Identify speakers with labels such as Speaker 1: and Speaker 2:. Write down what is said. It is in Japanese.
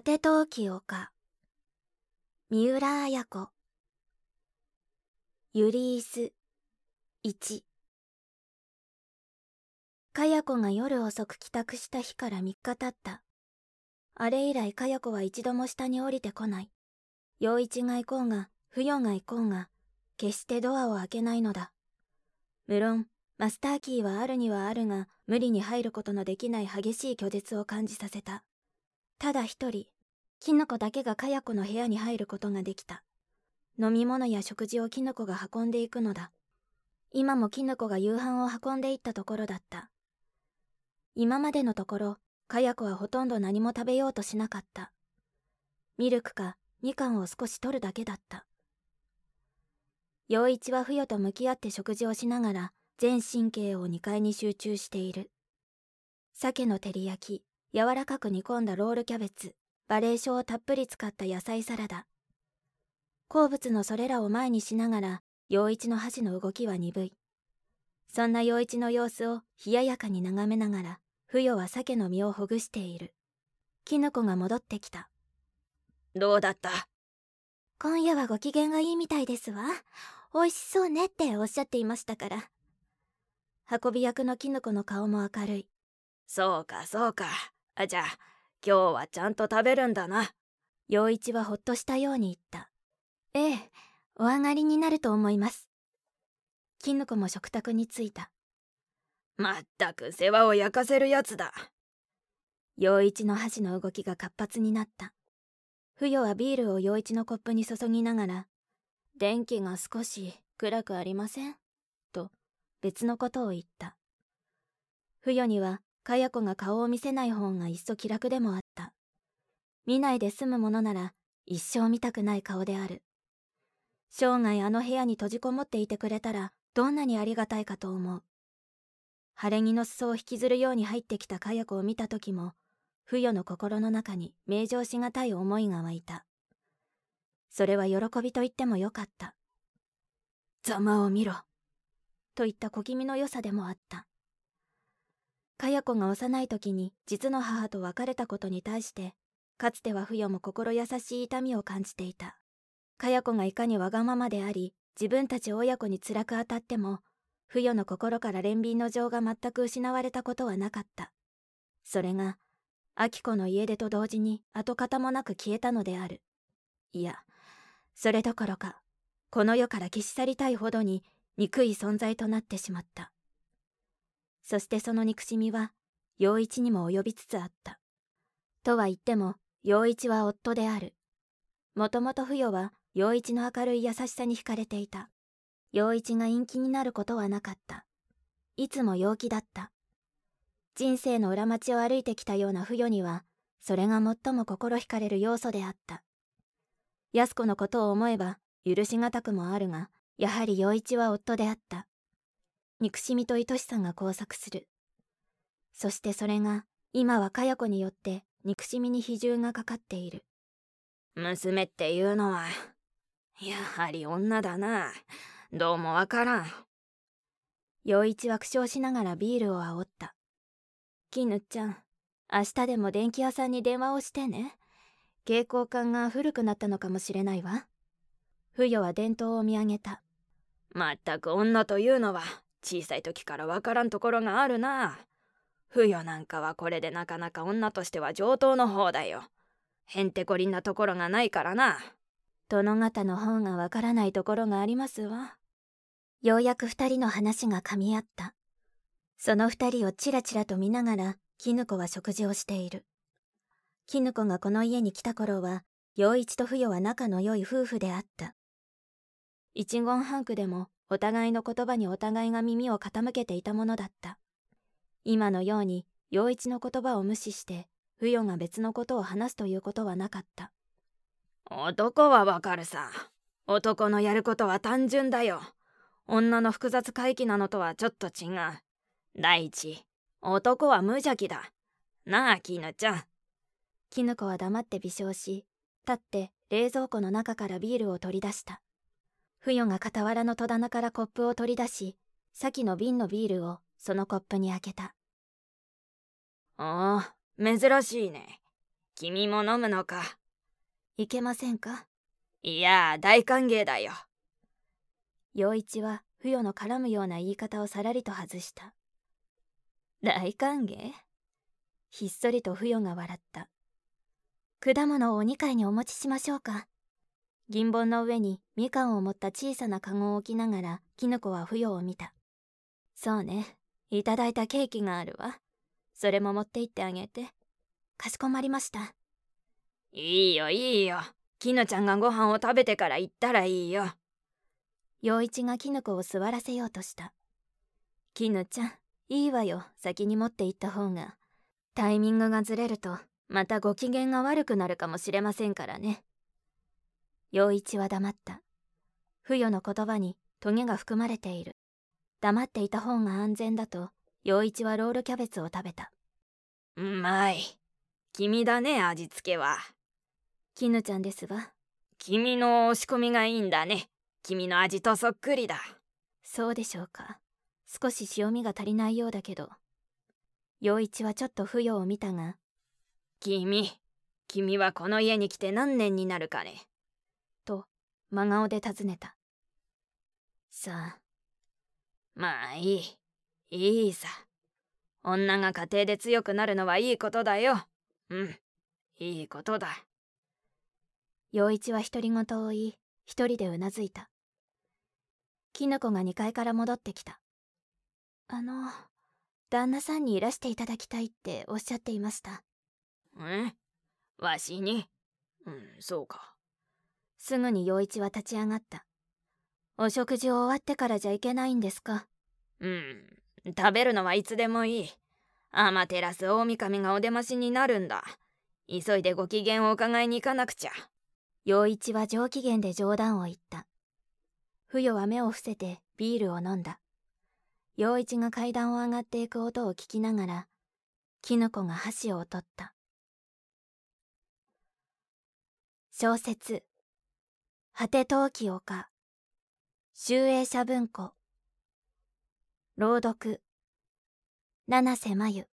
Speaker 1: 果て陶器丘三浦綾子。ユリース1かや子が夜遅く帰宅した日から3日経った。あれ以来かや子は一度も下に降りてこない。陽一が行こうが不与が行こうが決してドアを開けないのだ。無論マスターキーはあるにはあるが無理に入ることのできない激しい拒絶を感じさせた。ただ一人キノコだけがかや子の部屋に入ることができた。飲み物や食事をキノコが運んでいくのだ。今もキノコが夕飯を運んでいったところだった。今までのところかや子はほとんど何も食べようとしなかった。ミルクかみかんを少し取るだけだった。陽一は不与と向き合って食事をしながら全神経を2階に集中している。鮭の照り焼き柔らかく煮込んだロールキャベツ。バレーションをたっぷり使った野菜サラダ。好物のそれらを前にしながら陽一の箸の動きは鈍い。そんな陽一の様子を冷ややかに眺めながら不与は鮭の身をほぐしている。キノコが戻ってきた。
Speaker 2: どうだった？
Speaker 1: 今夜はご機嫌がいいみたいですわ。美味しそうねっておっしゃっていましたから。運び役のキノコの顔も明るい。
Speaker 2: そうかそうか。あじゃあ今日はちゃんと食べるんだな。
Speaker 1: 陽一はほっとしたように言った。ええお上がりになると思います。キノコも食卓に着いた。
Speaker 2: まったく世話を焼かせるやつだ。
Speaker 1: 陽一の箸の動きが活発になった。不与はビールを陽一のコップに注ぎながら電気が少し暗くありません？と別のことを言った。不与にはかや子が顔を見せない方がいっそ気楽でもあった。見ないで済むものなら一生見たくない顔である。生涯あの部屋に閉じこもっていてくれたらどんなにありがたいかと思う。晴れ着の裾を引きずるように入ってきたかや子を見た時も不与の心の中に名状しがたい思いが湧いた。それは喜びと言ってもよかったざまを見ろといった小気味の良さでもあった。かや子が幼い時に実の母と別れたことに対してかつては不与も心優しい痛みを感じていた。かや子がいかにわがままであり自分たち親子に辛く当たっても不与の心から憐憫の情が全く失われたことはなかった。それが明子の家出と同時に跡形もなく消えたのである。いやそれどころかこの世から消し去りたいほどに憎い存在となってしまった。そしてその憎しみは陽一にも及びつつあった。とは言っても陽一は夫である。もともと不与は陽一の明るい優しさに惹かれていた。陽一が陰気になることはなかった。いつも陽気だった。人生の裏町を歩いてきたような不与にはそれが最も心惹かれる要素であった。安子のことを思えば許しがたくもあるがやはり陽一は夫であった。憎しみと愛しさが交錯する。そしてそれが今はかや子によって憎しみに比重がかかっている。
Speaker 2: 娘っていうのはやはり女だな。どうもわからん。
Speaker 1: 陽一は苦笑しながらビールを煽った。絹ちゃん明日でも電気屋さんに電話をしてね。蛍光管が古くなったのかもしれないわ。不与は伝統を見上げた。
Speaker 2: まったく女というのは小さい時からわからんところがあるな。不与なんかはこれでなかなか女としては上等の方だよ。へんてこりんなところがないからな。
Speaker 1: 殿方の方がわからないところがありますわ。ようやく二人の話が噛み合った。その二人をちらちらと見ながら絹子は食事をしている。絹子がこの家に来た頃は陽一と不与は仲の良い夫婦であった。一言半句でもお互いの言葉にお互いが耳を傾けていたものだった。今のように陽一の言葉を無視して不与が別のことを話すということはなかった。
Speaker 2: 男はわかるさ。男のやることは単純だよ。女の複雑回帰なのとはちょっと違う。第一男は無邪気だ。なあ絹ちゃん。
Speaker 1: 絹子は黙って微笑し立って冷蔵庫の中からビールを取り出した不与が傍らの戸棚からコップを取り出し先の瓶のビールをそのコップに開けた。
Speaker 2: ああ珍しいね。君も飲むのか。
Speaker 1: いけませんか？
Speaker 2: いや大歓迎だよ。
Speaker 1: 陽一は不与の絡むような言い方をさらりと外した。大歓迎？ひっそりと不与が笑った。果物をお二階にお持ちしましょうか銀盆の上にみかんを持った小さなカゴを置きながらキノコは不与を見た。そうね。いただいたケーキがあるわ。それも持って行ってあげて。かしこまりました。
Speaker 2: いいよいいよ。きぬちゃんがご飯を食べてから行ったらいいよ。
Speaker 1: 陽一がキノコを座らせようとした。きぬちゃんいいわよ。先に持って行った方が。タイミングがずれるとまたご機嫌が悪くなるかもしれませんからね陽一は黙った。不与の言葉にトゲが含まれている。黙っていた方が安全だと陽一はロールキャベツを食べた。
Speaker 2: うまい。君だね味付けは。
Speaker 1: 絹ちゃんですわ
Speaker 2: 君の押し込みがいいんだね。君の味とそっくりだ。
Speaker 1: そうでしょうか。少し塩味が足りないようだけど。陽一はちょっと不与を見たが。
Speaker 2: 君君はこの家に来て何年になるかね。
Speaker 1: と真顔で尋ねた。さあ。
Speaker 2: まあいい。いいさ。女が家庭で強くなるのはいいことだよ。うん。いいことだ。
Speaker 1: 陽一は独り言を言い一人でうなずいた。キノコが2階から戻ってきた。あの旦那さんにいらしていただきたいっておっしゃっていました。
Speaker 2: え？わしに？うんそうか。
Speaker 1: すぐに陽一は立ち上がった。お食事を終わってからじゃいけないんですか？
Speaker 2: うん。食べるのはいつでもいい。アマテラス大神がお出ましになるんだ。急いでご機嫌を伺いに行かなくちゃ。
Speaker 1: 陽一は上機嫌で冗談を言った。不与は目を伏せてビールを飲んだ。陽一が階段を上がっていく音を聞きながらキノコが箸を取った。小説「果て陶器丘」集英社文庫。朗読。七瀬真由。